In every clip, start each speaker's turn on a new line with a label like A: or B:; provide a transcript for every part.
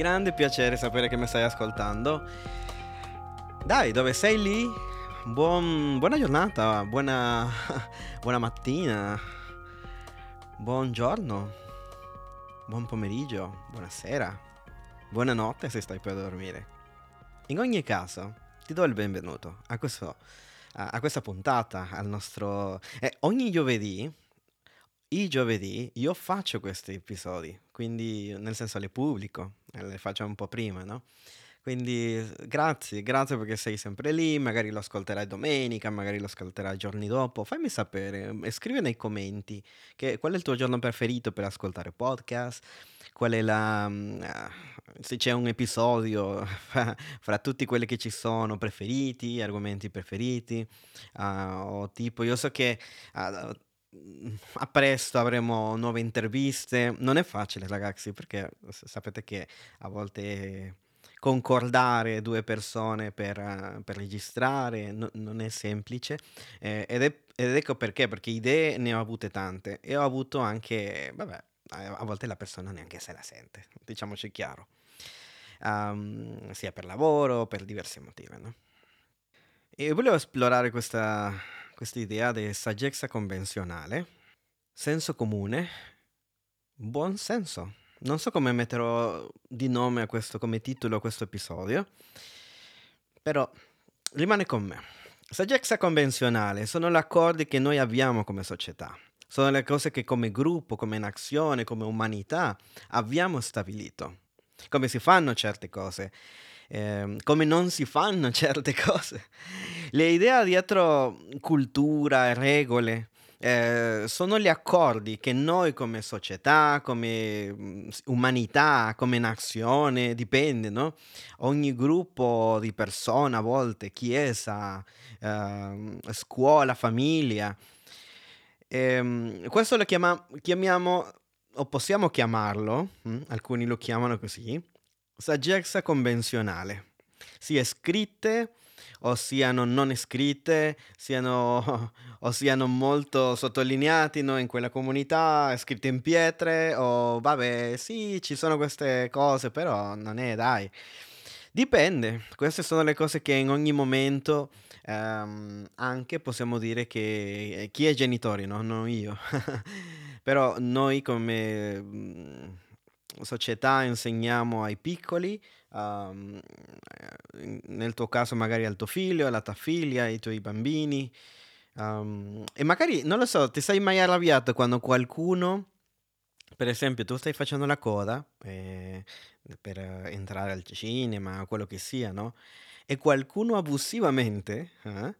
A: grande piacere sapere che mi stai ascoltando. Dai, dove sei lì? Buon- buona giornata, buona, buona mattina, buongiorno, buon pomeriggio, buonasera, buonanotte se stai per dormire. In ogni caso, ti do il benvenuto a, questo, a, a questa puntata, al nostro... eh, ogni giovedì, i giovedì, io faccio questi episodi, quindi nel senso le pubblico, eh, le faccio un po' prima, no? Quindi grazie, grazie perché sei sempre lì, magari lo ascolterai domenica, magari lo ascolterai giorni dopo. Fammi sapere e scrivi nei commenti che- qual è il tuo giorno preferito per ascoltare podcast, qual è la... mm, ah, se c'è un episodio fra, tutti quelli che ci sono preferiti, argomenti preferiti, ah, o tipo io so che... mm, a presto avremo nuove interviste. Non è facile, ragazzi, perché sapete che a volte concordare due persone per, per registrare no- non è semplice eh, ed, è- ed ecco perché, perché idee ne ho avute tante e ho avuto anche, vabbè, a volte la persona neanche se la sente, diciamoci chiaro, Ehm, sia per lavoro, per diversi motivi, no? E volevo esplorare questa idea di saggezza convenzionale, senso comune, buon senso. Non so come metterò di nome a questo, come titolo a questo episodio, però rimane con me. Saggezza convenzionale sono gli accordi che noi abbiamo come società, sono le cose che come gruppo, come nazione, come umanità abbiamo stabilito. Come si fanno certe cose, ehm, come non si fanno certe cose. Le idee dietro cultura e regole eh, sono gli accordi che noi come società, come mm, umanità, come nazione, dipende, no? Ogni gruppo di persone, a volte chiesa, ehm, scuola, famiglia. Ehm, questo lo chiama- chiamiamo, o possiamo chiamarlo, mm, alcuni lo chiamano così, saggezza convenzionale. Sia scritte o siano non scritte, siano, o siano molto sottolineati no, in quella comunità, scritte in pietre, o vabbè, sì, ci sono queste cose, però non è, dai. Dipende, queste sono le cose che in ogni momento ehm, anche possiamo dire che chi è genitore, no? Non io. Però noi come mm, società insegniamo ai piccoli, eh, nel tuo caso magari al tuo figlio, alla tua figlia, ai tuoi bambini, ehm, e magari, non lo so, ti sei mai arrabbiato quando qualcuno per esempio, tu stai facendo la coda eh, per entrare al cinema, quello che sia, no? E qualcuno abusivamente eh,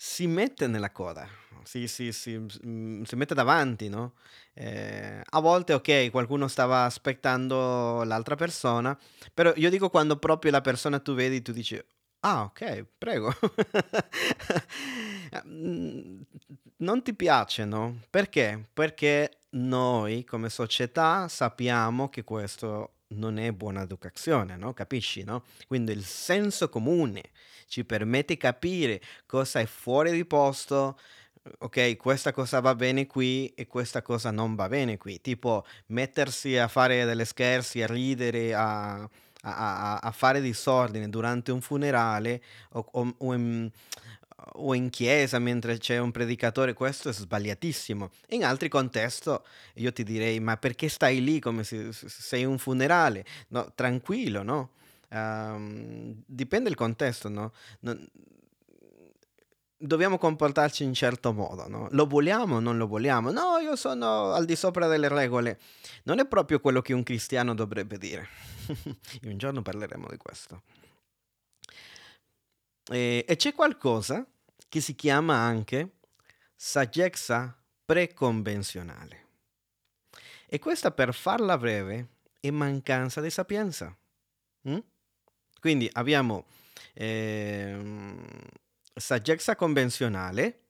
A: si mette nella coda, si, si- si- mm, si mette davanti, no? Eh, a volte, ok, qualcuno stava aspettando l'altra persona, però io dico quando proprio la persona tu vedi, tu dici, ah, ok, prego. Mm, Non ti piace, no? Perché? Perché noi come società sappiamo che questo non è buona educazione, no? Capisci, no? Quindi il senso comune ci permette di capire cosa è fuori di posto, ok, questa cosa va bene qui e questa cosa non va bene qui. Tipo mettersi a fare delle scherzi, a ridere, a, a- a- a fare disordine durante un funerale o, o- o in, o in chiesa mentre c'è un predicatore, questo è sbagliatissimo. In altri contesti io ti direi, ma perché stai lì come se, se sei un funerale? No, tranquillo, no? Ehm, dipende dal contesto, no? Non- dobbiamo comportarci in certo modo, no? Lo vogliamo o non lo vogliamo? No, io sono al di sopra delle regole. Non è proprio quello che un cristiano dovrebbe dire. Un giorno parleremo di questo. E, e c'è qualcosa che si chiama anche saggezza preconvenzionale. E questa, per farla breve, è mancanza di sapienza. mm? Quindi abbiamo ehm, saggezza convenzionale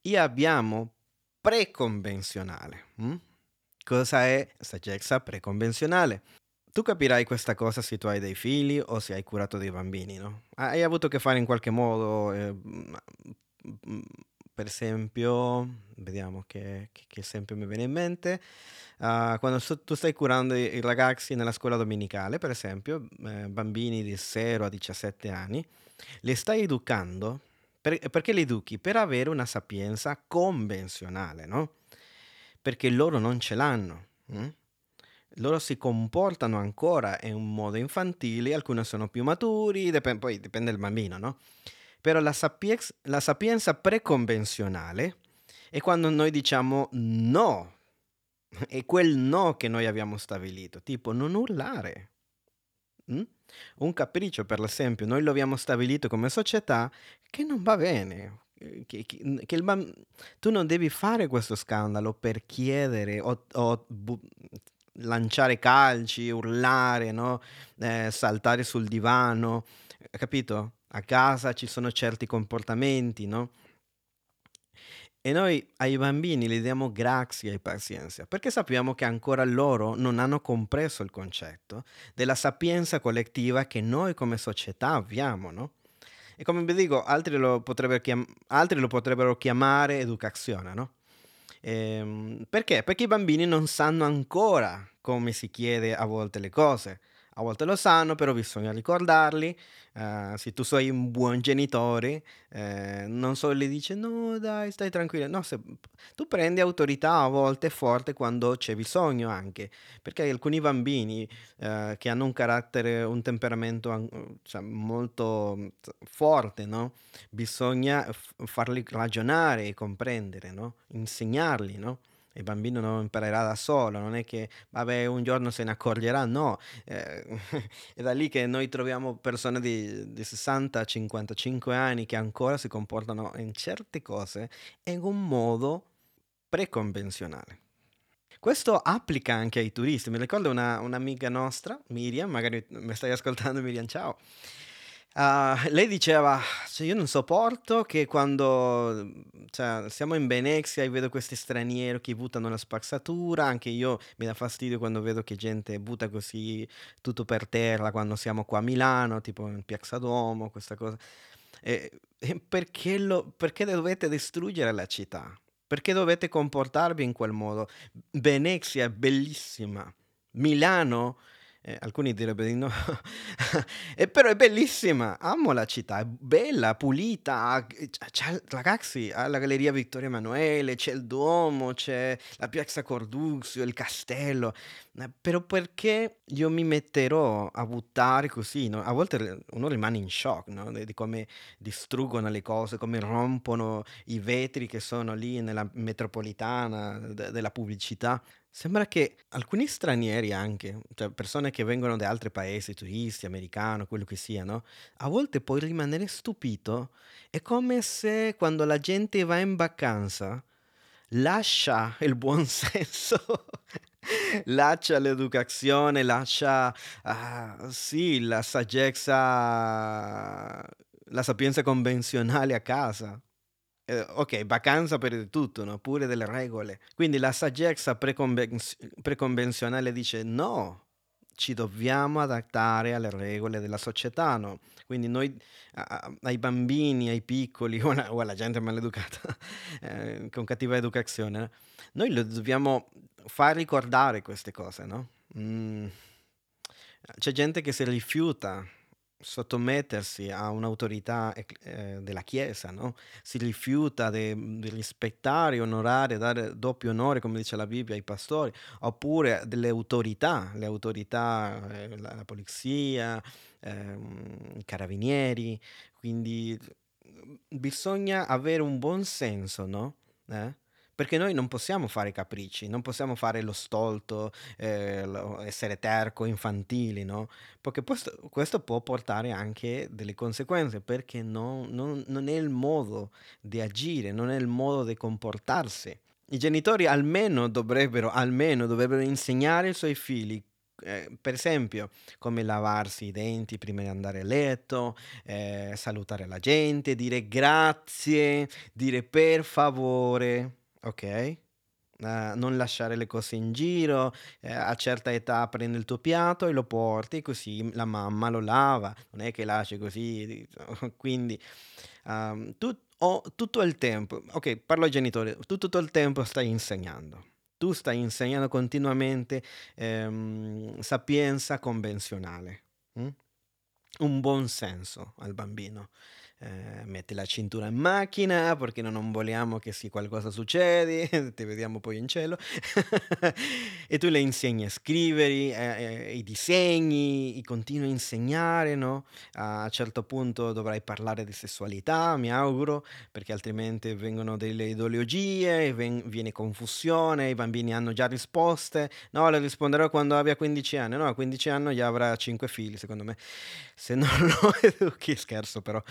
A: e abbiamo preconvenzionale. mm? Cosa è saggezza preconvenzionale? Tu capirai questa cosa se tu hai dei figli o se hai curato dei bambini, no? Hai avuto a che fare in qualche modo, eh, per esempio, vediamo che, che- che esempio mi viene in mente. Ah, quando so- tu stai curando i, i ragazzi nella scuola domenicale, per esempio, eh, bambini di 0 a 17 anni, li stai educando, per- perché li educhi? Per avere una sapienza convenzionale, no? Perché loro non ce l'hanno. mm? Loro si comportano ancora in un modo infantile, alcuni sono più maturi, dip- poi dipende dal bambino, no? Però la, sapienza, la sapienza preconvenzionale è quando noi diciamo no, è quel no che noi abbiamo stabilito, tipo non urlare. mm? Un capriccio, per esempio, noi lo abbiamo stabilito come società che non va bene. eh, Che, che- che il bam- tu non devi fare questo scandalo per chiedere o, o bu- lanciare calci, urlare, no? Eh, saltare sul divano, capito? A casa ci sono certi comportamenti, no? E noi ai bambini li diamo grazia e pazienza, perché sappiamo che ancora loro non hanno compreso il concetto della sapienza collettiva che noi come società abbiamo, no? E come vi dico, altri lo chiam- altri lo potrebbero chiamare educazione, no? Ehm, perché? Perché i bambini non sanno ancora come si chiede a volte le cose. A volte lo sanno, però bisogna ricordarli. Eh, se tu sei un buon genitore, eh, non solo gli dici no, dai, stai tranquillo. No, se- tu prendi autorità a volte forte quando c'è bisogno anche. Perché alcuni bambini eh, che hanno un carattere, un temperamento cioè, molto forte, no? Bisogna f- farli ragionare e comprendere, no? Insegnarli, no? Il bambino non imparerà da solo, non è che, vabbè, un giorno se ne accorgerà, no. Eh, è da lì che noi troviamo persone di, di 60-55 anni che ancora si comportano in certe cose in un modo preconvenzionale. Questo applica anche ai turisti. Mi ricordo una, un'amica nostra, Miriam, magari mi stai ascoltando Miriam, ciao. Ah, lei diceva, cioè, io non sopporto che quando cioè, siamo in Venezia e vedo questi stranieri che buttano la spazzatura, anche io mi dà fastidio quando vedo che gente butta così tutto per terra quando siamo qua a Milano, tipo in Piazza Duomo, questa cosa. E, e perché, lo, perché dovete distruggere la città? Perché dovete comportarvi in quel modo? Venezia è bellissima. Milano, eh, alcuni direbbero di no, e però è bellissima. Amo la città, è bella, pulita. C'è, ragazzi, ha la Galleria Vittorio Emanuele, c'è il Duomo, c'è la Piazza Corduzio, il castello. Eh, Però perché io mi metterò a buttare così? no? A volte uno rimane in shock, no? Di di come distruggono le cose, come rompono i vetri che sono lì nella metropolitana de- della pubblicità. Sembra che alcuni stranieri anche, cioè persone che vengono da altri paesi, turisti, americano, quello che sia, no? A volte puoi rimanere stupito. È come se quando la gente va in vacanza lascia il buon senso, lascia l'educazione, lascia, ah, sì, la saggezza, la sapienza convenzionale a casa. Eh, ok, vacanza per tutto, no? Pure delle regole. Quindi la saggezza preconvenz- preconvenzionale dice no, ci dobbiamo adattare alle regole della società, no? Quindi noi a- ai bambini, ai piccoli o alla, o alla gente maleducata, eh, con cattiva educazione, no? noi lo dobbiamo far ricordare queste cose, no? Mm. C'è gente che si rifiuta sottomettersi a un'autorità eh, della Chiesa, no? Si rifiuta de- di rispettare, onorare, dare doppio onore, come dice la Bibbia, ai pastori, oppure delle autorità, le autorità, eh, la, la polizia, ehm, i carabinieri. Quindi mm, bisogna avere un buon senso, no? Perché noi non possiamo fare capricci, non possiamo fare lo stolto, eh, essere terco, infantili, no? Perché questo, questo può portare anche delle conseguenze, perché non, non- non è il modo di agire, non è il modo di comportarsi. I genitori almeno dovrebbero, almeno dovrebbero insegnare ai suoi figli, eh, per esempio, come lavarsi i denti prima di andare a letto, eh, salutare la gente, dire grazie, dire per favore, ok? Eh, non lasciare le cose in giro, eh, a certa età prendi il tuo piatto e lo porti, così la mamma lo lava, non è che lasci così, quindi ehm, tu o tutto il tempo, ok, parlo ai genitori, tu tutto il tempo stai insegnando. Tu stai insegnando continuamente ehm, sapienza convenzionale, hm? un buon senso al bambino eh, metti la cintura in macchina perché non vogliamo che se qualcosa succede, ti vediamo poi in cielo, e tu le insegni a scrivere eh, eh, i disegni, continui a insegnare, no? A un certo punto dovrai parlare di sessualità, mi auguro, perché altrimenti vengono delle ideologie, ven- viene confusione, i bambini hanno già risposte, no, le risponderò quando abbia 15 anni, no, a 15 anni già avrà 5 figli, secondo me, se non lo educhi, scherzo però.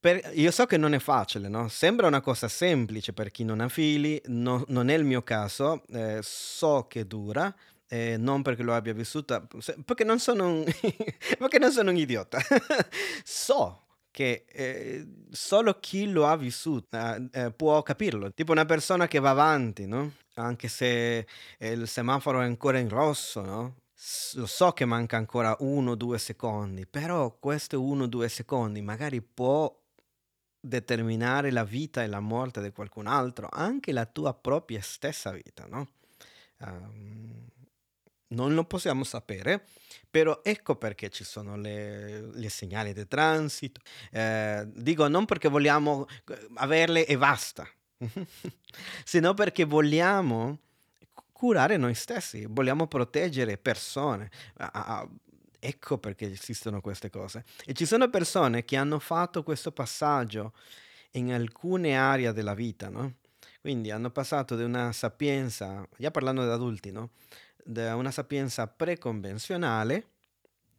A: Per- io so che non è facile, no? Sembra una cosa semplice per chi non ha figli, no- non è il mio caso, eh, so che dura, eh, non perché lo abbia vissuta, perché non sono un, non sono un idiota. so che eh, solo chi lo ha vissuto eh, eh, può capirlo. Tipo una persona che va avanti, no? Anche se il semaforo è ancora in rosso, no? lo so che manca ancora uno o due secondi, però questi uno o due secondi magari può determinare la vita e la morte di qualcun altro, anche la tua propria stessa vita, no? Um, non lo possiamo sapere, però ecco perché ci sono le, le segnali di transito. Eh, dico non perché vogliamo eh, averle e basta, sino perché vogliamo curare noi stessi, vogliamo proteggere persone. Ecco perché esistono queste cose. E ci sono persone che hanno fatto questo passaggio in alcune aree della vita, no? Quindi hanno passato da una sapienza, già parlando di adulti, no? Da una sapienza preconvenzionale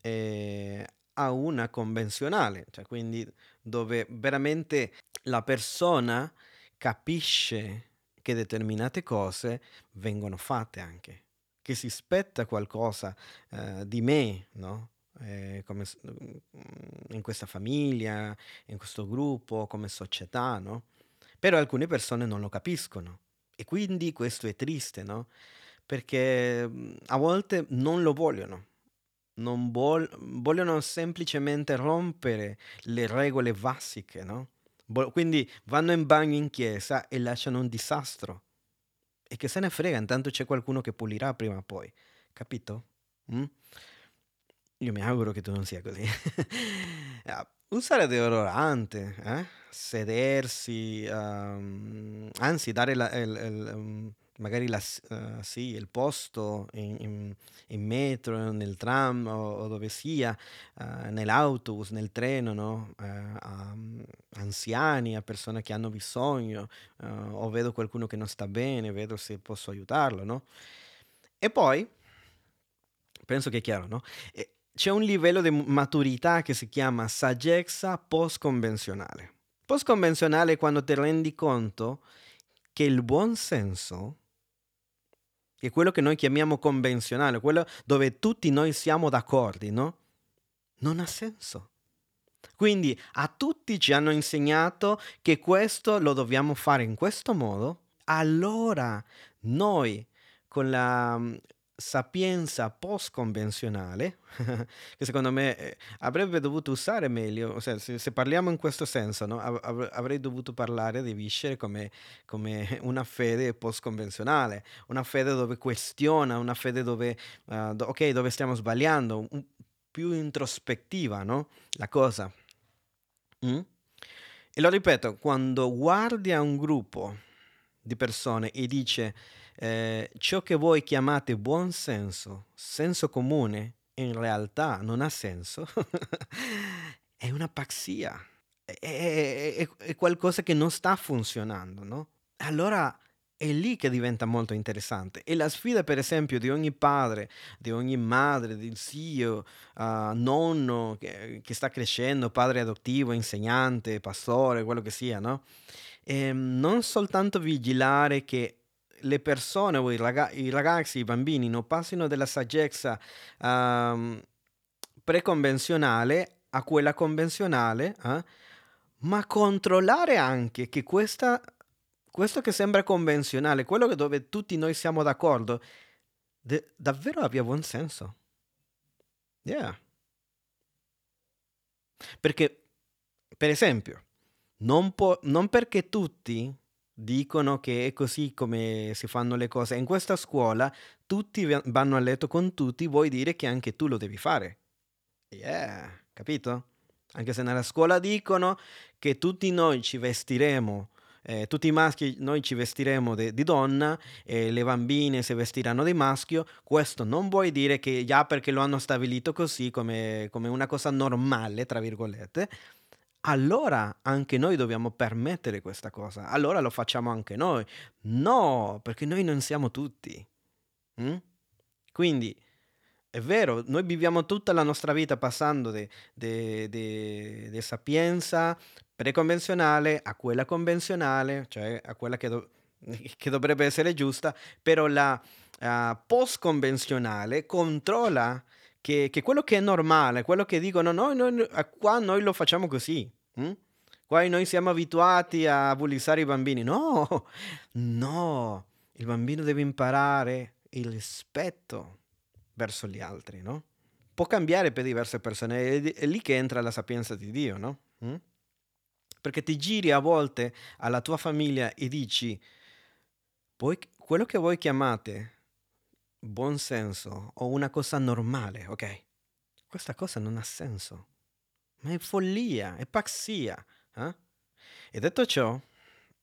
A: eh, a una convenzionale, cioè quindi dove veramente la persona capisce che determinate cose vengono fatte anche che si spetta qualcosa eh, di me, no? Eh, come, mm, in questa famiglia, in questo gruppo, come società, no? Però alcune persone non lo capiscono e quindi questo è triste, no? Perché mm, a volte non lo vogliono, non vol- vogliono semplicemente rompere le regole basiche, no? quindi vanno in bagno in chiesa e lasciano un disastro e che se ne frega, intanto c'è qualcuno che pulirà prima o poi, capito? Mm? Io mi auguro che tu non sia così. Usare deodorante, eh? sedersi, anzi dare la, magari la, uh, sì, il posto in, in, in, metro, nel tram o, o dove sia, uh, nell'autobus, nel treno, no? uh, a anziani, a persone che hanno bisogno, o vedo qualcuno che non sta bene, vedo se posso aiutarlo. No? E poi, penso che è chiaro, no? E c'è un livello di maturità che si chiama saggezza post-convenzionale. Post-convenzionale è quando ti rendi conto che il buon senso è quello che noi chiamiamo convenzionale, quello dove tutti noi siamo d'accordo, no? Non ha senso. Quindi a tutti ci hanno insegnato che questo lo dobbiamo fare in questo modo, allora noi con la sapienza post-convenzionale, che secondo me eh, avrebbe dovuto usare meglio, cioè, se, se, parliamo in questo senso, no? Av- avrei dovuto parlare di viscere come, come una fede post-convenzionale, una fede dove questiona, una fede dove, uh, do- ok, dove stiamo sbagliando, un, più introspettiva, no? La cosa. Mm? E lo ripeto, quando guardi a un gruppo di persone e dice eh, ciò che voi chiamate buon senso, senso comune, in realtà non ha senso, è una pazzia, è, è, è, qualcosa che non sta funzionando, no? Allora è lì che diventa molto interessante. E la sfida, per esempio, di ogni padre, di ogni madre, di zio, uh, nonno che, che, sta crescendo, padre adottivo, insegnante, pastore, quello che sia, no? E ehm, non soltanto vigilare che le persone o i, raga- i, ragazzi, i bambini non passino dalla saggezza um, preconvenzionale a quella convenzionale, eh? ma controllare anche che questa, questo che sembra convenzionale, quello dove tutti noi siamo d'accordo, de- davvero abbia buon senso. Yeah. Perché, per esempio, Non, po- non perché tutti dicono che è così come si fanno le cose. In questa scuola tutti vanno a letto con tutti, vuoi dire che anche tu lo devi fare. Yeah, capito? Anche se nella scuola dicono che tutti noi ci vestiremo, eh, tutti i maschi noi ci vestiremo de- di donna e le bambine si vestiranno di maschio, questo non vuol dire che già perché lo hanno stabilito così come, come una cosa normale, tra virgolette, allora anche noi dobbiamo permettere questa cosa, allora lo facciamo anche noi. No, perché noi non siamo tutti. Mm? Quindi è vero, noi viviamo tutta la nostra vita passando da sapienza preconvenzionale a quella convenzionale, cioè a quella che, do- che dovrebbe essere giusta, però la uh, post-convenzionale controlla che, che, quello che è normale, quello che dicono noi, noi qua noi lo facciamo così. Hm? Qua noi siamo abituati a bullizzare i bambini. No, no, il bambino deve imparare il rispetto verso gli altri, no? Può cambiare per diverse persone, è, lì che entra la sapienza di Dio, no? Hm? Perché ti giri a volte alla tua famiglia e dici, voi, quello che voi chiamate buon senso o una cosa normale, ok? Questa cosa non ha senso, ma è follia, è pazzia. Eh? E detto ciò,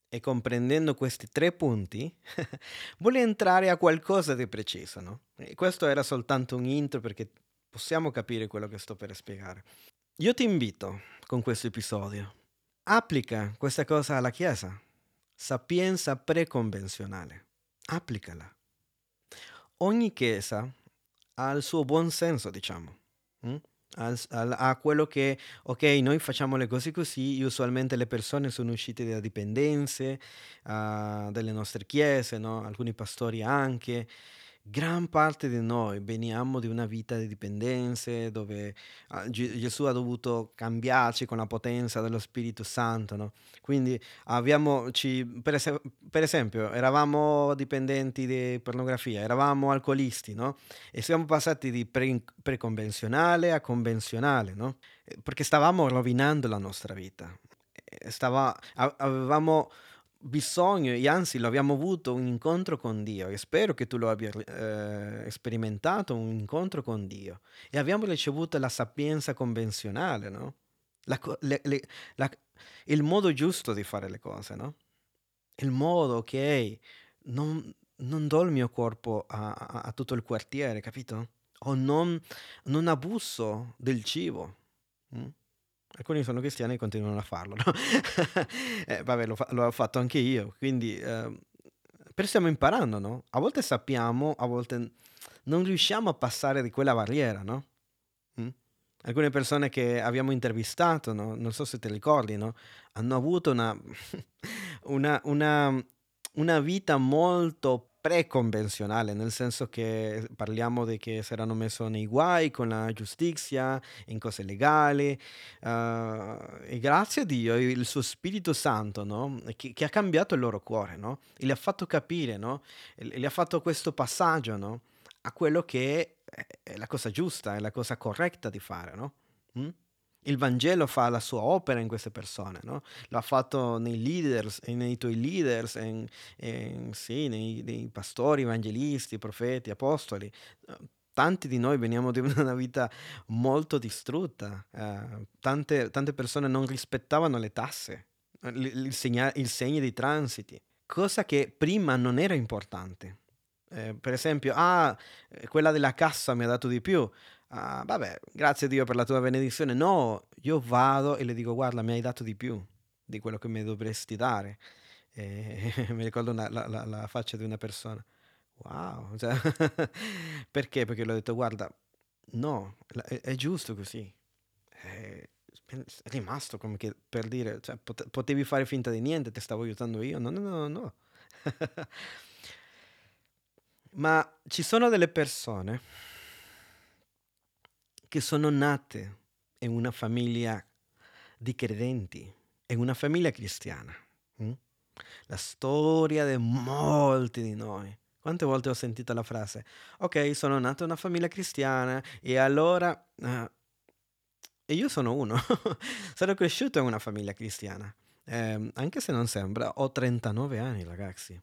A: e comprendendo questi tre punti, vuole entrare a qualcosa di preciso, no? E questo era soltanto un intro perché possiamo capire quello che sto per spiegare. Io ti invito con questo episodio, applica questa cosa alla Chiesa, sapienza preconvenzionale, applicala ogni chiesa ha il suo buon senso, diciamo. Mm? A, quello che, ok, noi facciamo le cose così, usualmente le persone sono uscite da dipendenze uh, delle nostre chiese, no? alcuni pastori anche, gran parte di noi veniamo da una vita di dipendenze dove uh, Gesù ha dovuto cambiarci con la potenza dello Spirito Santo, no? Quindi abbiamo, ci, per, es- per, esempio, eravamo dipendenti di pornografia, eravamo alcolisti, no? E siamo passati di pre- preconvenzionale a convenzionale, no? Eh, perché stavamo rovinando la nostra vita. Stava, avevamo bisogno, e anzi lo abbiamo avuto un incontro con Dio e spero che tu lo abbia eh, sperimentato, un incontro con Dio e abbiamo ricevuto la sapienza convenzionale, no? La, le, le, la, il modo giusto di fare le cose, no? Il modo che non, non do il mio corpo a, a, a, tutto il quartiere, capito? O non, non abuso del cibo. Mm? Alcuni sono cristiani e continuano a farlo, no? eh, vabbè, lo, fa- fatto anche io, quindi eh, però stiamo imparando, no? A volte sappiamo, a volte non riusciamo a passare di quella barriera, no? Mm? Alcune persone che abbiamo intervistato, no? non so se ti ricordi, no? hanno avuto una, una, una, una vita molto preconvenzionale, nel senso che parliamo di che si erano messi nei guai con la giustizia, in cose legali, uh, e grazie a Dio, il suo Spirito Santo, no? che, che, ha cambiato il loro cuore, no? e li ha fatto capire, no? e gli ha fatto questo passaggio no? a quello che è la cosa giusta, è la cosa corretta di fare. No? Mm? Il Vangelo fa la sua opera in queste persone, no? L'ha fatto nei leaders, nei tuoi leaders, in, in, sì, nei, nei, pastori, evangelisti, profeti, apostoli. Tanti di noi veniamo da una vita molto distrutta. Eh, tante, tante, persone non rispettavano le tasse, il, segna, il segno dei transiti, cosa che prima non era importante. Eh, per esempio, ah, quella della cassa mi ha dato di più ah, vabbè, grazie Dio per la tua benedizione. No, io vado e le dico, guarda, mi hai dato di più di quello che mi dovresti dare. E mi ricordo una, la, la, la, faccia di una persona. Wow, cioè, perché? Perché l'ho detto, guarda, no, è, è giusto così. È, è, rimasto come che per dire, cioè, pot- potevi fare finta di niente, ti stavo aiutando io. No, no, no, no. Ma ci sono delle persone che sono nate in una famiglia di credenti, in una famiglia cristiana. Mm? La storia di molti di noi. Quante volte ho sentito la frase, ok, sono nato in una famiglia cristiana e allora... Uh, e io sono uno, sono cresciuto in una famiglia cristiana. Eh, anche se non sembra, ho 39 anni, ragazzi.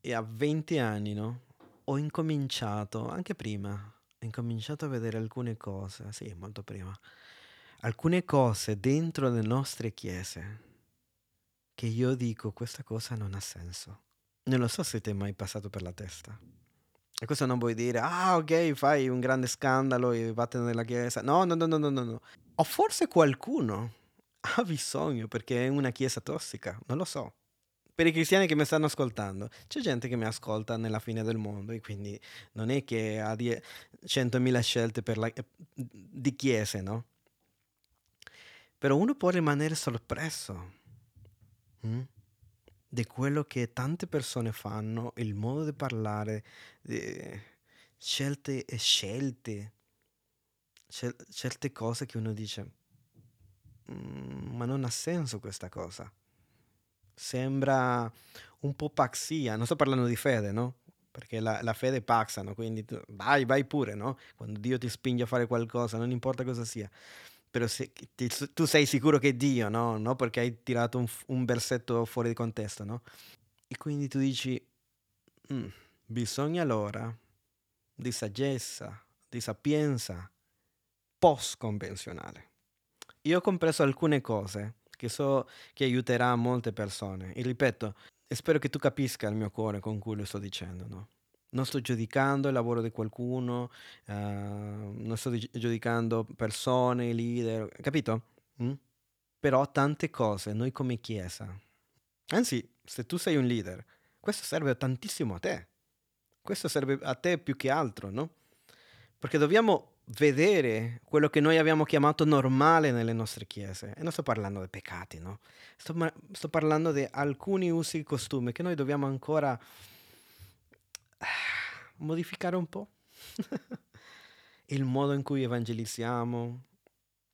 A: E a 20 anni, no? Ho incominciato, anche prima, ho incominciato a vedere alcune cose, sì, molto prima, alcune cose dentro le nostre chiese che io dico questa cosa non ha senso. Non lo so se ti è mai passato per la testa. E questo non vuoi dire, ah ok, fai un grande scandalo e vattene nella chiesa. No, no, no, no, no, no. O forse qualcuno ha bisogno perché è una chiesa tossica, non lo so. Per i cristiani che mi stanno ascoltando, c'è gente che mi ascolta nella fine del mondo e quindi non è che ha 100.000 scelte la, di chiese, no? Però uno può rimanere sorpreso mm? di quello che tante persone fanno, il modo di parlare, di scelte e scelte, certe cose che uno dice, mm, ma non ha senso questa cosa. Sembra un po' paxia, non sto parlando di fede, no? Perché la, la fede paxa, no? Quindi tu, vai, vai pure, no? Quando Dio ti spinge a fare qualcosa, non importa cosa sia però se, ti, tu sei sicuro che è Dio, no? no? Perché hai tirato un, un, versetto fuori di contesto, no? E quindi tu dici, mm, bisogna allora di saggezza, di sapienza post-convenzionale. Io ho compreso alcune cose che so che aiuterà molte persone. E ripeto, spero che tu capisca il mio cuore con cui lo sto dicendo, no? non sto giudicando il lavoro di qualcuno, uh, non sto giudicando persone, leader, capito? Mm? Però tante cose, noi come Chiesa, anzi, se tu sei un leader, questo serve tantissimo a te, questo serve a te più che altro, no? Perché dobbiamo vedere quello che noi abbiamo chiamato normale nelle nostre chiese. E non sto parlando di peccati, no? Sto, sto parlando di alcuni usi e costumi che noi dobbiamo ancora modificare un po' il modo in cui evangelizziamo.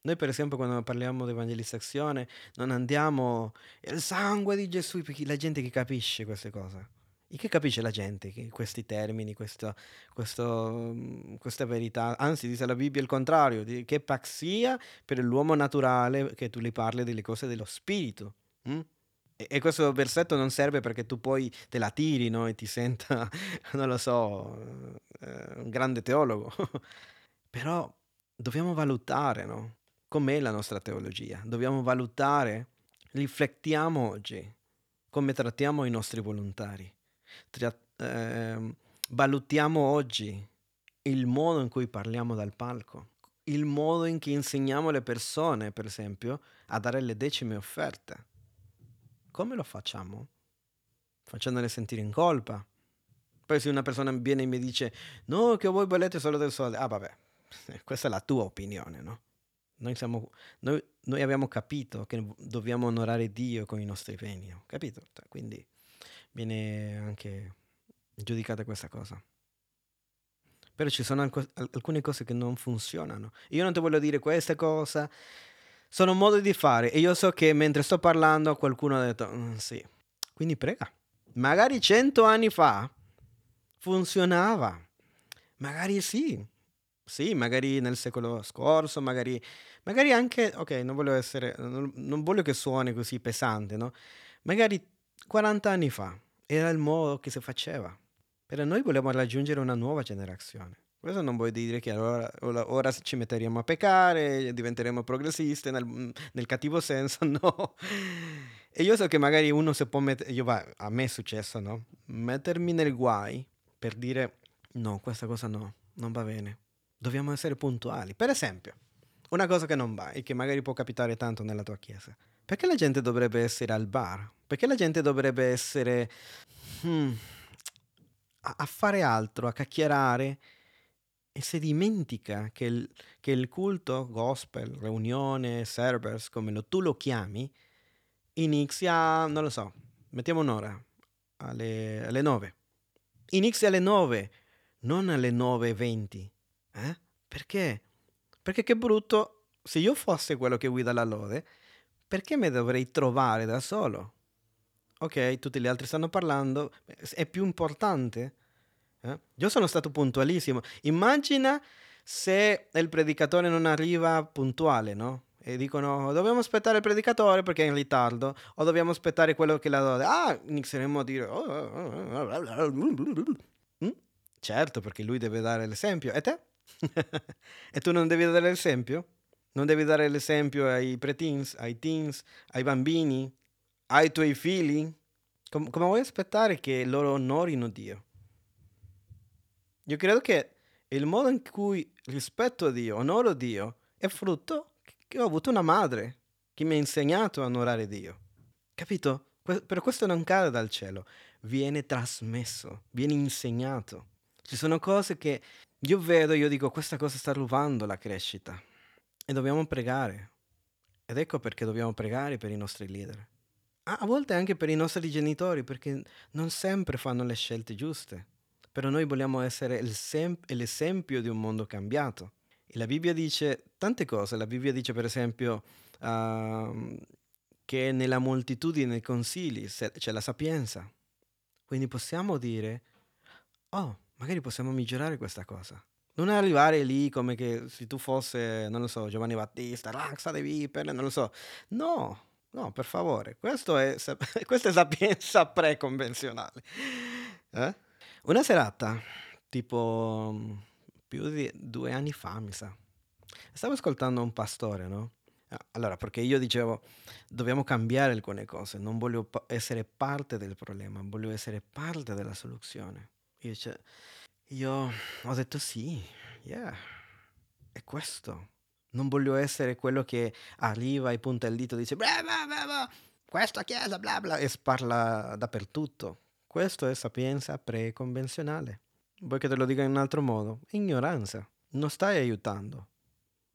A: Noi per esempio quando parliamo di evangelizzazione non andiamo il sangue di Gesù perché la gente che capisce queste cose. E che capisce la gente che questi termini, questo, questo, questa verità? Anzi, dice la Bibbia il contrario, che paxia per l'uomo naturale che tu gli parli delle cose dello spirito. Hm? E questo versetto non serve perché tu poi te la tiri no? e ti senta, non lo so, eh, un grande teologo. Però dobbiamo valutare no? com'è la nostra teologia. Dobbiamo valutare, riflettiamo oggi come trattiamo i nostri volontari. Tra, eh, valutiamo oggi il modo in cui parliamo dal palco, il modo in cui insegniamo le persone, per esempio, a dare le decime offerte come lo facciamo? Facendole sentire in colpa. Poi se una persona viene e mi dice no, che voi volete solo del soldo, ah vabbè, questa è la tua opinione, no? Noi, siamo, noi, noi abbiamo capito che dobbiamo onorare Dio con i nostri beni, capito? Cioè, quindi viene anche giudicata questa cosa. Però ci sono alcune cose che non funzionano. Io non ti voglio dire questa cosa, sono modi di fare e io so che mentre sto parlando qualcuno ha detto mm, sì. Quindi prega. Magari cento anni fa funzionava. Magari sì. Sì, magari nel secolo scorso, magari, magari anche, ok, non voglio essere, non, non voglio che suoni così pesante, no? Magari 40 anni fa era il modo che si faceva. Però noi vogliamo raggiungere una nuova generazione. Questo non vuol dire che allora, ora ci metteremo a peccare, diventeremo progressisti nel, nel cattivo senso, no. E io so che magari uno si può mettere, a me è successo, no? Mettermi nel guai per dire no, questa cosa no, non va bene. Dobbiamo essere puntuali. Per esempio, una cosa che non va e che magari può capitare tanto nella tua chiesa. Perché la gente dovrebbe essere al bar? Perché la gente dovrebbe essere hmm, a, a fare altro, a chiacchierare? e si dimentica che il, che il culto, gospel, riunione, servers, come lo, tu lo chiami, inizia, non lo so, mettiamo un'ora, alle, alle 9. Inizia alle 9, non alle 9.20. Eh? Perché? Perché che brutto, se io fossi quello che guida la lode, perché mi dovrei trovare da solo? Ok, tutti gli altri stanno parlando, è più importante eh? Io sono stato puntualissimo. Immagina se il predicatore non arriva puntuale, no? e dicono dobbiamo aspettare il predicatore perché è in ritardo o dobbiamo aspettare quello che la dode. Ah, inizieremo a dire... Oh, certo, perché lui deve dare l'esempio. E te? e tu non devi dare l'esempio? Non devi dare l'esempio ai preteens, ai teens, ai bambini, ai tuoi figli? Com- come vuoi aspettare che loro onorino Dio? Io credo che il modo in cui rispetto Dio, onoro Dio, è frutto che ho avuto una madre che mi ha insegnato a onorare Dio. Capito? Que- per questo non cade dal cielo, viene trasmesso, viene insegnato. Ci sono cose che io vedo, io dico, questa cosa sta rubando la crescita. E dobbiamo pregare. Ed ecco perché dobbiamo pregare per i nostri leader. A volte anche per i nostri genitori, perché non sempre fanno le scelte giuste. Però noi vogliamo essere sem- l'esempio di un mondo cambiato. E la Bibbia dice tante cose. La Bibbia dice, per esempio, uh, che nella moltitudine dei consigli c'è la sapienza. Quindi possiamo dire, oh, magari possiamo migliorare questa cosa. Non arrivare lì come che se tu fosse, non lo so, Giovanni Battista, razza di vipere, non lo so. No, no, per favore, questo è, questa è sapienza preconvenzionale. Eh? Una serata, tipo più di due anni fa, mi sa, stavo ascoltando un pastore, no? Ah, allora, perché io dicevo, dobbiamo cambiare alcune cose, non voglio essere parte del problema, voglio essere parte della soluzione. Io, cioè, io ho detto sì, yeah, è questo. Non voglio essere quello che arriva e punta il dito e dice bla bla bla questa chiesa bla bla e parla dappertutto. Questo è sapienza preconvenzionale. Vuoi che te lo dica in un altro modo? Ignoranza. Non stai aiutando.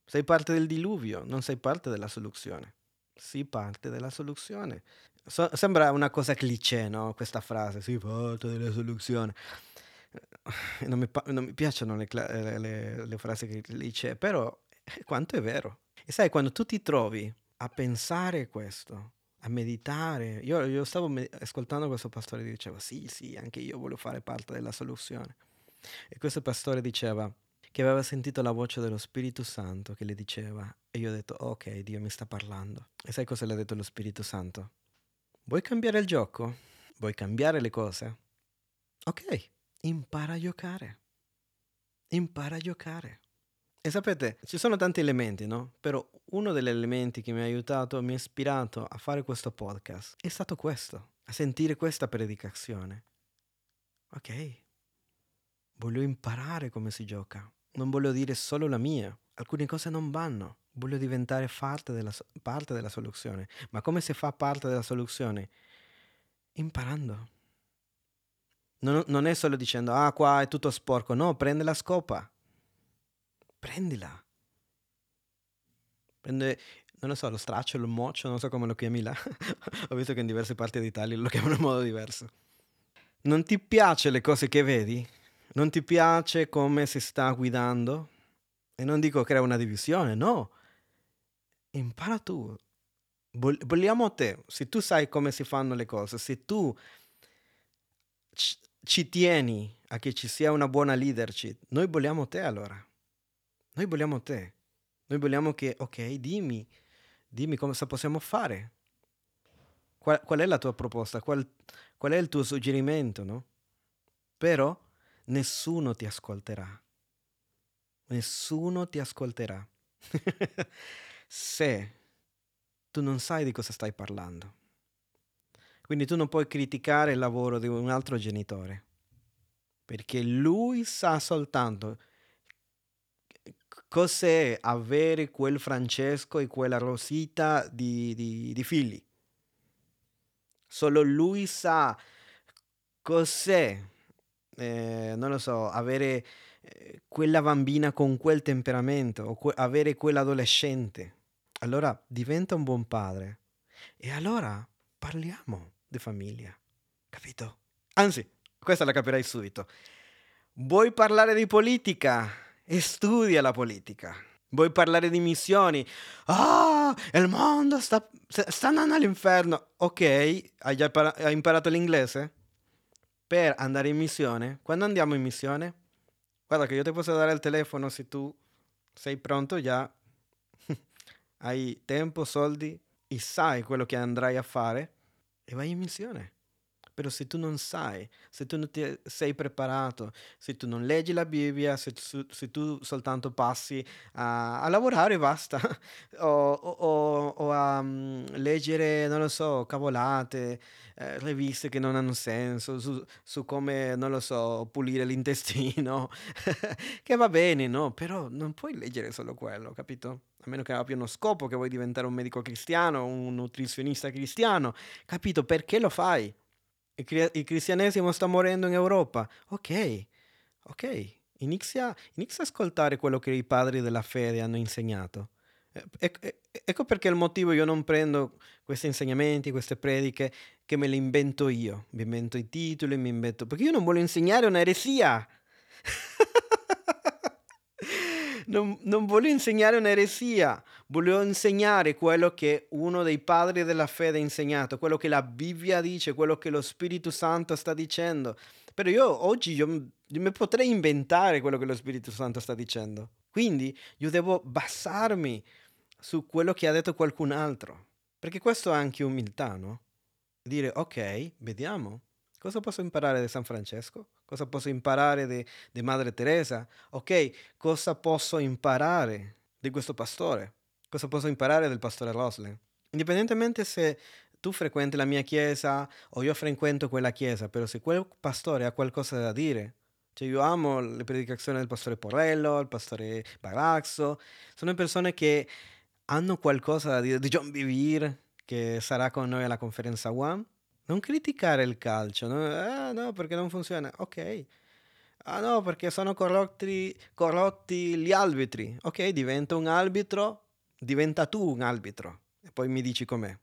A: Sei parte del diluvio, non sei parte della soluzione. Sii parte della soluzione. So, sembra una cosa cliché, no? Questa frase, sii parte della soluzione non mi, non mi piacciono le, le, le, frasi che dice, però quanto è vero. E sai, quando tu ti trovi a pensare questo, a meditare, io, io stavo med- ascoltando questo pastore che diceva, sì, sì, anche io voglio fare parte della soluzione. E questo pastore diceva che aveva sentito la voce dello Spirito Santo che le diceva, e io ho detto, ok, Dio mi sta parlando. E sai cosa le ha detto lo Spirito Santo? Vuoi cambiare il gioco? Vuoi cambiare le cose? Ok, impara a giocare. Impara a giocare. E sapete, ci sono tanti elementi, no? Però uno degli elementi che mi ha aiutato, mi ha ispirato a fare questo podcast è stato questo, a sentire questa predicazione. Ok, voglio imparare come si gioca. Non voglio dire solo la mia. Alcune cose non vanno. Voglio diventare parte della, parte della soluzione. Ma come si fa parte della soluzione? Imparando non, non è solo dicendo, ah, qua è tutto sporco. No, prendi la scopa. Prendila. Prende, non lo so, lo straccio, il moccio, non so come lo chiami là. Ho visto che in diverse parti d'Italia lo chiamano in modo diverso. Non ti piace le cose che vedi? Non ti piace come si sta guidando? E non dico crea una divisione, no. Impara tu. Vogliamo te, se tu sai come si fanno le cose, se tu ci tieni a che ci sia una buona leadership, noi vogliamo te allora. Noi vogliamo te. Noi vogliamo che, ok, dimmi, dimmi cosa possiamo fare. Qual, qual è la tua proposta? Qual, qual, è il tuo suggerimento, no? Però nessuno ti ascolterà. Nessuno ti ascolterà. Se tu non sai di cosa stai parlando. Quindi tu non puoi criticare il lavoro di un altro genitore, perché lui sa soltanto cos'è avere quel Francesco e quella Rosita di, di, di figli. Solo lui sa cos'è, eh, non lo so, avere eh, quella bambina con quel temperamento o que- avere quell'adolescente. Allora diventa un buon padre e allora parliamo di famiglia, capito? Anzi, questa la capirai subito. Vuoi parlare di politica? E studia la politica. Vuoi parlare di missioni? Ah, il mondo sta, sta andando all'inferno. Ok, hai già hai imparato l'inglese? Per andare in missione? Quando andiamo in missione? Guarda che io ti posso dare il telefono se tu sei pronto già. hai tempo, soldi e sai quello che andrai a fare e vai in missione. Però se tu non sai, se tu non ti sei preparato, se tu non leggi la Bibbia, se, se tu soltanto passi a, a lavorare e basta, o, o, o, a um, leggere, non lo so, cavolate, eh, riviste che non hanno senso, su, su, come, non lo so, pulire l'intestino, che va bene, no? Però non puoi leggere solo quello, capito? A meno che abbia uno scopo, che vuoi diventare un medico cristiano, un nutrizionista cristiano, capito? Perché lo fai? il, cristianesimo sta morendo in Europa. Ok, ok, inizia, inizia a ascoltare quello che i padri della fede hanno insegnato. ecco perché il motivo io non prendo questi insegnamenti, queste prediche, che me le invento io. Mi invento i titoli, mi invento... Perché io non voglio insegnare un'eresia. non, non voglio insegnare un'eresia, voglio insegnare quello che uno dei padri della fede ha insegnato, quello che la Bibbia dice, quello che lo Spirito Santo sta dicendo. Però io oggi io, io mi potrei inventare quello che lo Spirito Santo sta dicendo. Quindi io devo basarmi su quello che ha detto qualcun altro. Perché questo è anche umiltà, no? Dire, ok, vediamo. Cosa posso imparare da San Francesco? Cosa posso imparare di Madre Teresa? Ok, cosa posso imparare di questo pastore? Cosa posso imparare del pastore Rosling? Indipendentemente se tu frequenti la mia chiesa o io frequento quella chiesa, però se quel pastore ha qualcosa da dire, cioè io amo le predicazioni del pastore Porrello, il pastore Baraxo, sono persone che hanno qualcosa da dire, di John Bivir, che sarà con noi alla conferenza One, non criticare il calcio, no? Ah, no, perché non funziona. Ok. Ah no, perché sono corrotti, corrotti gli arbitri. Ok, diventa un arbitro, diventa tu un arbitro. E poi mi dici com'è.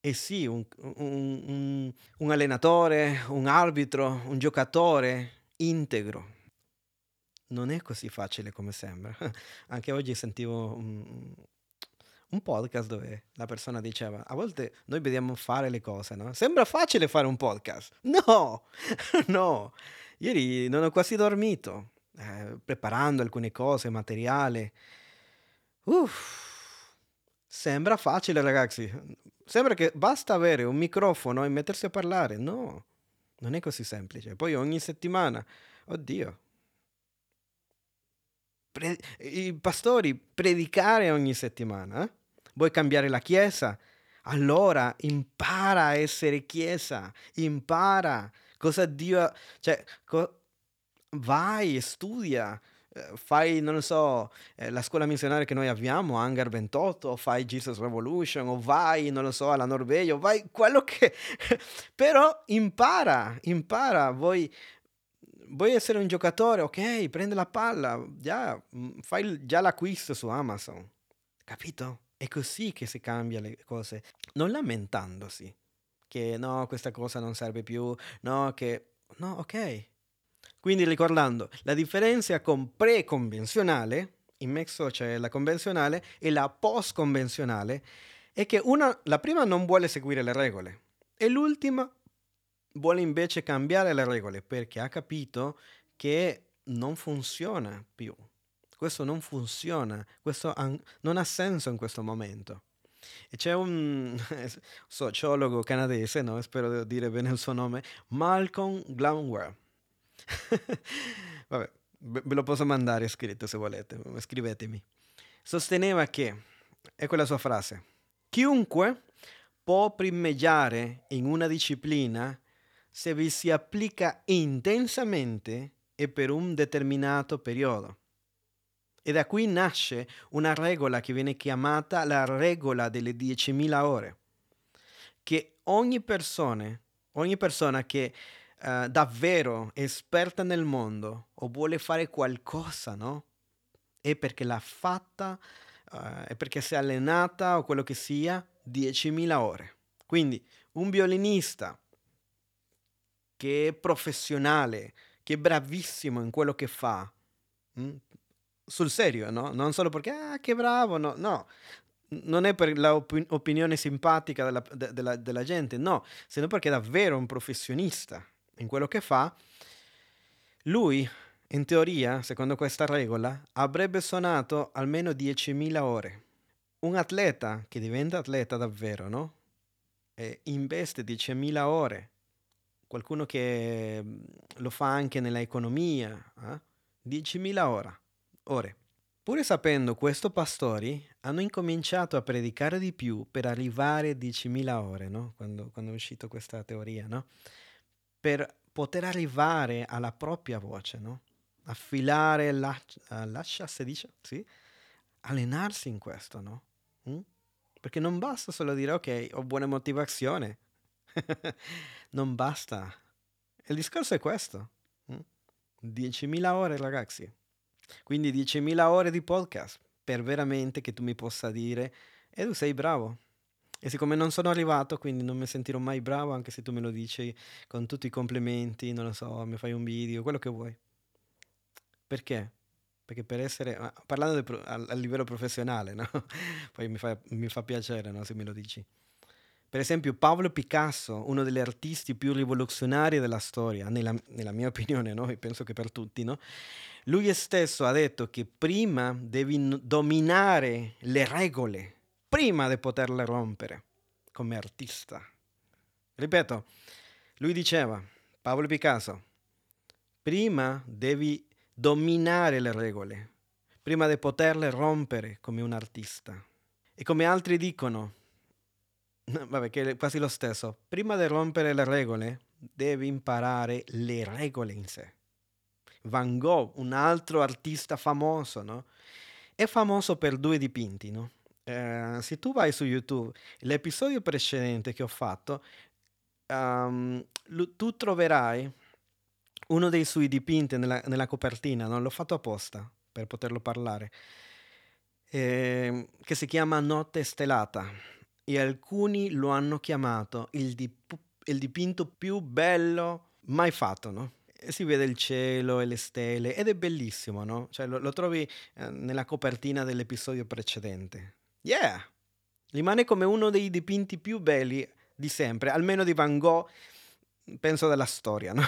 A: E sì, un, un, un, un allenatore, un arbitro, un giocatore integro. Non è così facile come sembra. Anche oggi sentivo un, podcast dove la persona diceva, a volte noi vediamo fare le cose, no? Sembra facile fare un podcast. No, no. Ieri non ho quasi dormito, eh, preparando alcune cose, materiale. Uff. Sembra facile, ragazzi. Sembra che basta avere un microfono e mettersi a parlare. No, non è così semplice. Poi ogni settimana, oddio, Pre- i pastori predicare ogni settimana. Eh? Vuoi cambiare la Chiesa? Allora impara a essere Chiesa, impara. Cosa Dio... Cioè, co- vai, studia, eh, fai, non lo so, eh, la scuola missionaria che noi abbiamo, Hangar 28, o fai Jesus Revolution, o vai, non lo so, alla Norvegia, o vai quello che... Però impara, impara, vuoi, vuoi essere un giocatore, ok, prendi la palla, già, mm, fai già l'acquisto su Amazon, capito? È così che si cambia le cose, non lamentandosi che no, questa cosa non serve più, no, che... No, ok. Quindi ricordando, la differenza con pre-convenzionale, in mezzo c'è la convenzionale, e la post-convenzionale, è che una, la prima non vuole seguire le regole e l'ultima vuole invece cambiare le regole perché ha capito che non funziona più questo non funziona, questo non ha senso in questo momento. E c'è un sociologo canadese, no? spero di dire bene il suo nome, Malcolm Gladwell. Vabbè, ve lo posso mandare scritto se volete, scrivetemi. Sosteneva che, ecco la sua frase, chiunque può primeggiare in una disciplina se vi si applica intensamente e per un determinato periodo. E da qui nasce una regola che viene chiamata la regola delle 10.000 ore, che ogni persona, ogni persona che uh, davvero è esperta nel mondo o vuole fare qualcosa, no? È perché l'ha fatta, uh, è perché si è allenata o quello che sia, 10.000 ore. Quindi un violinista che è professionale, che è bravissimo in quello che fa, mh? Sul serio, no? Non solo perché, ah, che bravo, no, no. Non è per l'opinione simpatica della, de, della, della gente, no, sino perché è davvero un professionista in quello che fa. Lui, in teoria, secondo questa regola, avrebbe suonato almeno 10.000 ore un atleta che diventa atleta davvero, no? E investe 10.000 ore. Qualcuno che mm, lo fa anche nell'economia, eh? 10.000 ore. Ore. Pur sapendo questo, pastori hanno incominciato a predicare di più per arrivare a 10.000 ore, no? Quando, quando è uscita questa teoria, no? Per poter arrivare alla propria voce, no? Affilare l'ascia, l'ascia si dice? Sì? Allenarsi in questo, no? Mm? Perché non basta solo dire ok, ho buona motivazione. non basta. Il discorso è questo. Mm? 10.000 ore, ragazzi. Quindi 10.000 ore di podcast per veramente che tu mi possa dire, e tu sei bravo. E siccome non sono arrivato, quindi non mi sentirò mai bravo, anche se tu me lo dici con tutti i complimenti, non lo so, mi fai un video, quello che vuoi. Perché? Perché per essere, parlando pro, a, a, livello professionale, no? Poi mi fa, mi fa piacere no? se me lo dici. Per esempio Pablo Picasso, uno degli artisti più rivoluzionari della storia, nella, nella mia opinione, no? penso che per tutti, no? Lui stesso ha detto che prima devi dominare le regole prima di poterle rompere come artista. Ripeto, lui diceva, Paolo Picasso, prima devi dominare le regole, prima di poterle rompere come un artista. E come altri dicono, vabbè che è quasi lo stesso, prima di rompere le regole devi imparare le regole in sé. Van Gogh, un altro artista famoso, no? È famoso per due dipinti, no? Eh, se tu vai su YouTube, l'episodio precedente che ho fatto, um, tu troverai uno dei suoi dipinti nella, nella copertina, non l'ho fatto apposta per poterlo parlare, eh, che si chiama Notte Stellata e alcuni lo hanno chiamato il, dip- il dipinto più bello mai fatto, no? Si vede il cielo e le stelle ed è bellissimo, no? Cioè lo, lo trovi eh, nella copertina dell'episodio precedente. Yeah! Rimane come uno dei dipinti più belli di sempre, almeno di Van Gogh, penso della storia, no?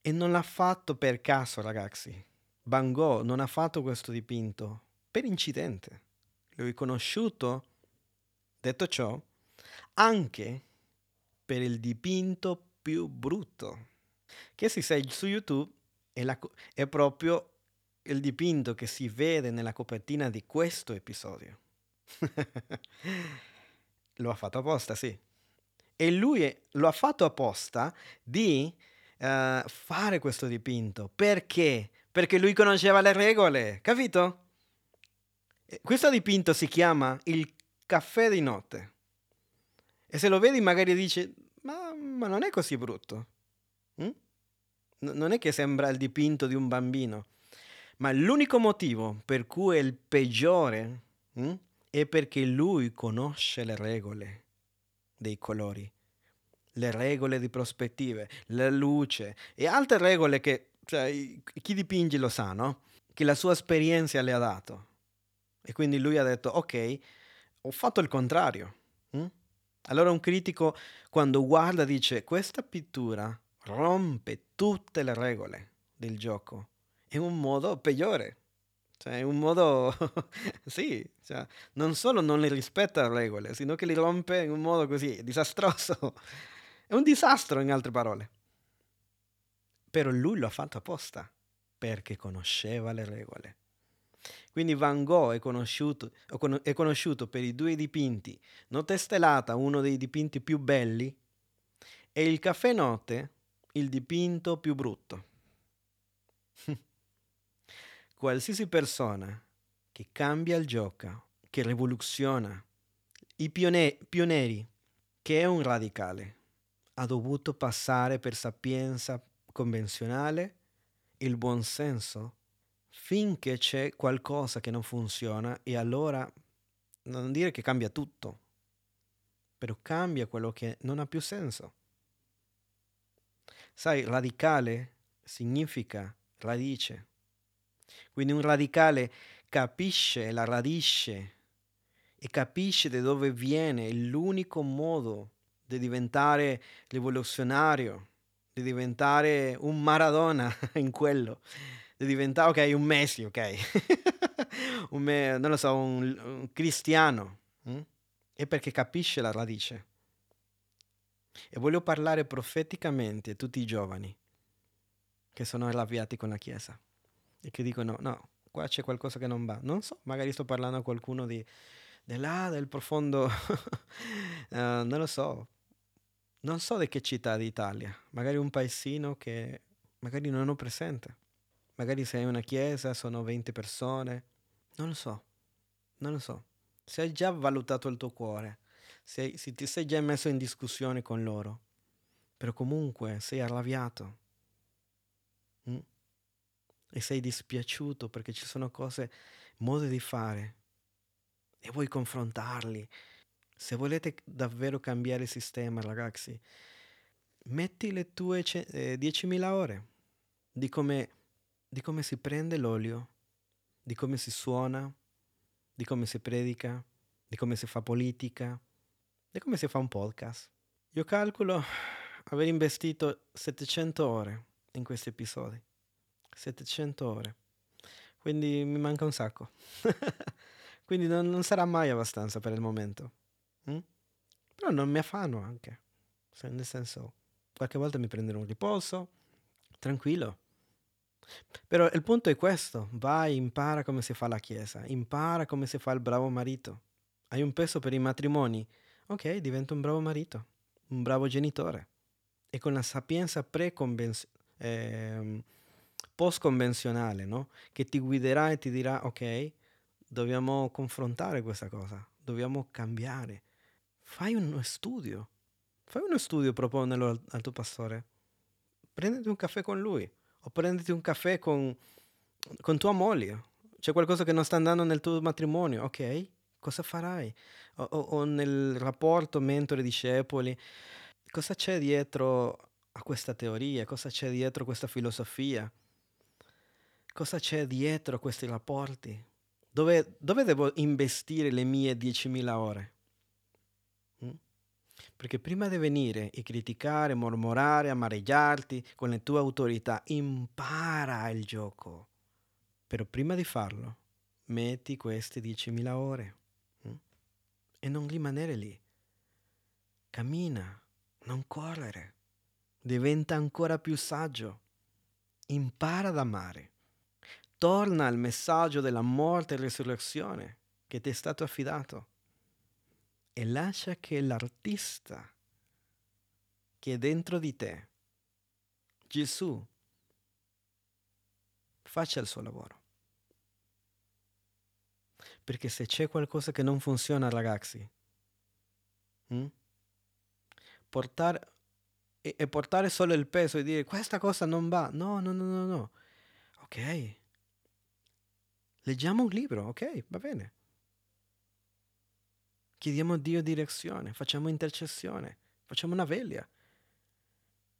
A: e non l'ha fatto per caso, ragazzi. Van Gogh non ha fatto questo dipinto per incidente. L'ho riconosciuto, detto ciò, anche per il dipinto più brutto che se sei su YouTube è, la, è proprio il dipinto che si vede nella copertina di questo episodio. lo ha fatto apposta, sì. E lui lo ha fatto apposta di uh, fare questo dipinto. Perché? Perché lui conosceva le regole, capito? Questo dipinto si chiama Il caffè di notte. E se lo vedi magari dici, ma, ma non è così brutto. Mm? non è che sembra il dipinto di un bambino, ma l'unico motivo per cui è il peggiore hm, è perché lui conosce le regole dei colori, le regole di prospettive, la luce e altre regole che cioè, chi dipinge lo sa, no? Che la sua esperienza le ha dato. E quindi lui ha detto, ok, ho fatto il contrario. Hm? Allora un critico quando guarda dice, questa pittura rompe tutte le regole del gioco in un modo peggiore. Cioè, in un modo... sì, cioè, non solo non le rispetta le regole, sino che li rompe in un modo così disastroso. È un disastro, in altre parole. Però lui lo ha fatto apposta, perché conosceva le regole. Quindi Van Gogh è conosciuto, è conosciuto per i due dipinti Notte Stellata, uno dei dipinti più belli, e il Caffè Notte, il dipinto più brutto. Qualsiasi persona che cambia il gioco, che rivoluziona, i pioneri, che è un radicale, ha dovuto passare per sapienza convenzionale, il buonsenso, finché c'è qualcosa che non funziona e allora non dire che cambia tutto, però cambia quello che non ha più senso. Sai, radicale significa radice. Quindi un radicale capisce la radice e capisce da dove viene l'unico modo di diventare rivoluzionario, di diventare un Maradona in quello, di diventare, ok, un Messi, ok, un, non lo so, un, un cristiano, hm? è perché capisce la radice. E voglio parlare profeticamente a tutti i giovani che sono arrabbiati con la Chiesa e che dicono no, qua c'è qualcosa che non va. Non so, magari sto parlando a qualcuno di, di là, del profondo, uh, non lo so, non so di che città d'Italia, magari un paesino che magari non ho presente. Magari sei una chiesa, sono 20 persone, non lo so, non lo so. Se hai già valutato il tuo cuore, se, se ti sei già messo in discussione con loro, però comunque sei arrabbiato mm? e sei dispiaciuto perché ci sono cose, modi di fare e vuoi confrontarli. Se volete davvero cambiare il sistema, ragazzi, metti le tue eh, 10.000 ore di come, di come si prende l'olio, di come si suona, di come si predica, di come si fa politica, di come si fa un podcast. Io calcolo aver investito 700 ore in questi episodi. 700 ore. Quindi mi manca un sacco. Quindi non, non, sarà mai abbastanza per il momento. Mm? Però non mi affanno anche. nel senso, qualche volta mi prenderò un riposo, tranquillo. Però il punto è questo, vai, impara come si fa la chiesa, impara come si fa il bravo marito. Hai un peso per i matrimoni? Ok, diventa un bravo marito, un bravo genitore. E con la sapienza eh, post-convenzionale, no? Che ti guiderà e ti dirà, ok, dobbiamo confrontare questa cosa, dobbiamo cambiare. Fai uno studio, fai uno studio, proponelo al, al tuo pastore. Prenditi un caffè con lui o prenditi un caffè con, con tua moglie. C'è qualcosa che non sta andando nel tuo matrimonio, ok? Cosa farai? O, o, o nel rapporto mentore-discepoli, cosa c'è dietro a questa teoria? Cosa c'è dietro a questa filosofia? Cosa c'è dietro a questi rapporti? Dove, dove devo investire le mie 10.000 ore? Perché prima di venire e criticare, mormorare, amareggiarti con le tue autorità, impara il gioco. Però prima di farlo, metti queste 10.000 ore? E non rimanere lì. Cammina, non correre. Diventa ancora più saggio. Impara ad amare. Torna al messaggio della morte e resurrezione che ti è stato affidato e lascia che l'artista che è dentro di te, Gesù, faccia il suo lavoro. Perché se c'è qualcosa che non funziona, ragazzi, hm? portare, e, e, portare solo il peso e dire questa cosa non va, no, no, no, no, no. Ok. Leggiamo un libro, ok, va bene. Chiediamo a Dio direzione, facciamo intercessione, facciamo una veglia.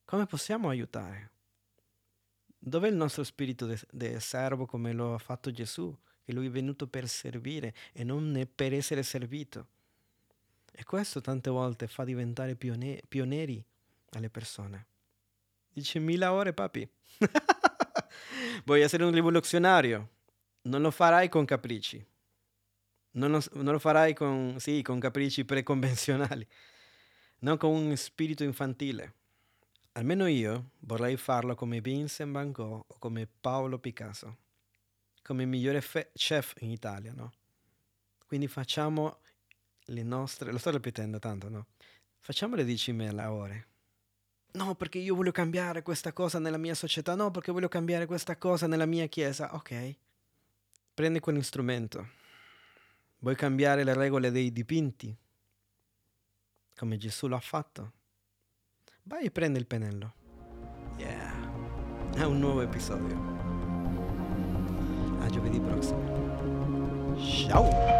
A: Come possiamo aiutare? Dov'è il nostro spirito di servo come lo ha fatto Gesù? Che lui è venuto per servire e non per essere servito. E questo tante volte fa diventare pioneri alle persone. Dice mille ore, papi. Vuoi essere un rivoluzionario? Non lo farai con capricci. Non lo, non lo farai con, sì, con capricci preconvenzionali, non con un spirito infantile. Almeno io vorrei farlo come Vincent Van Gogh o come Paolo Picasso, come migliore fe- chef in Italia, no? Quindi facciamo le nostre, lo sto ripetendo tanto, no? Facciamo le 10.000 ore. No, perché io voglio cambiare questa cosa nella mia società, no, perché voglio cambiare questa cosa nella mia chiesa. Ok, prendi quell'istrumento Vuoi cambiare le regole dei dipinti? Come Gesù l'ha fatto? Vai e prendi il pennello. Yeah, è un nuovo episodio. A giovedì prossimo. Ciao!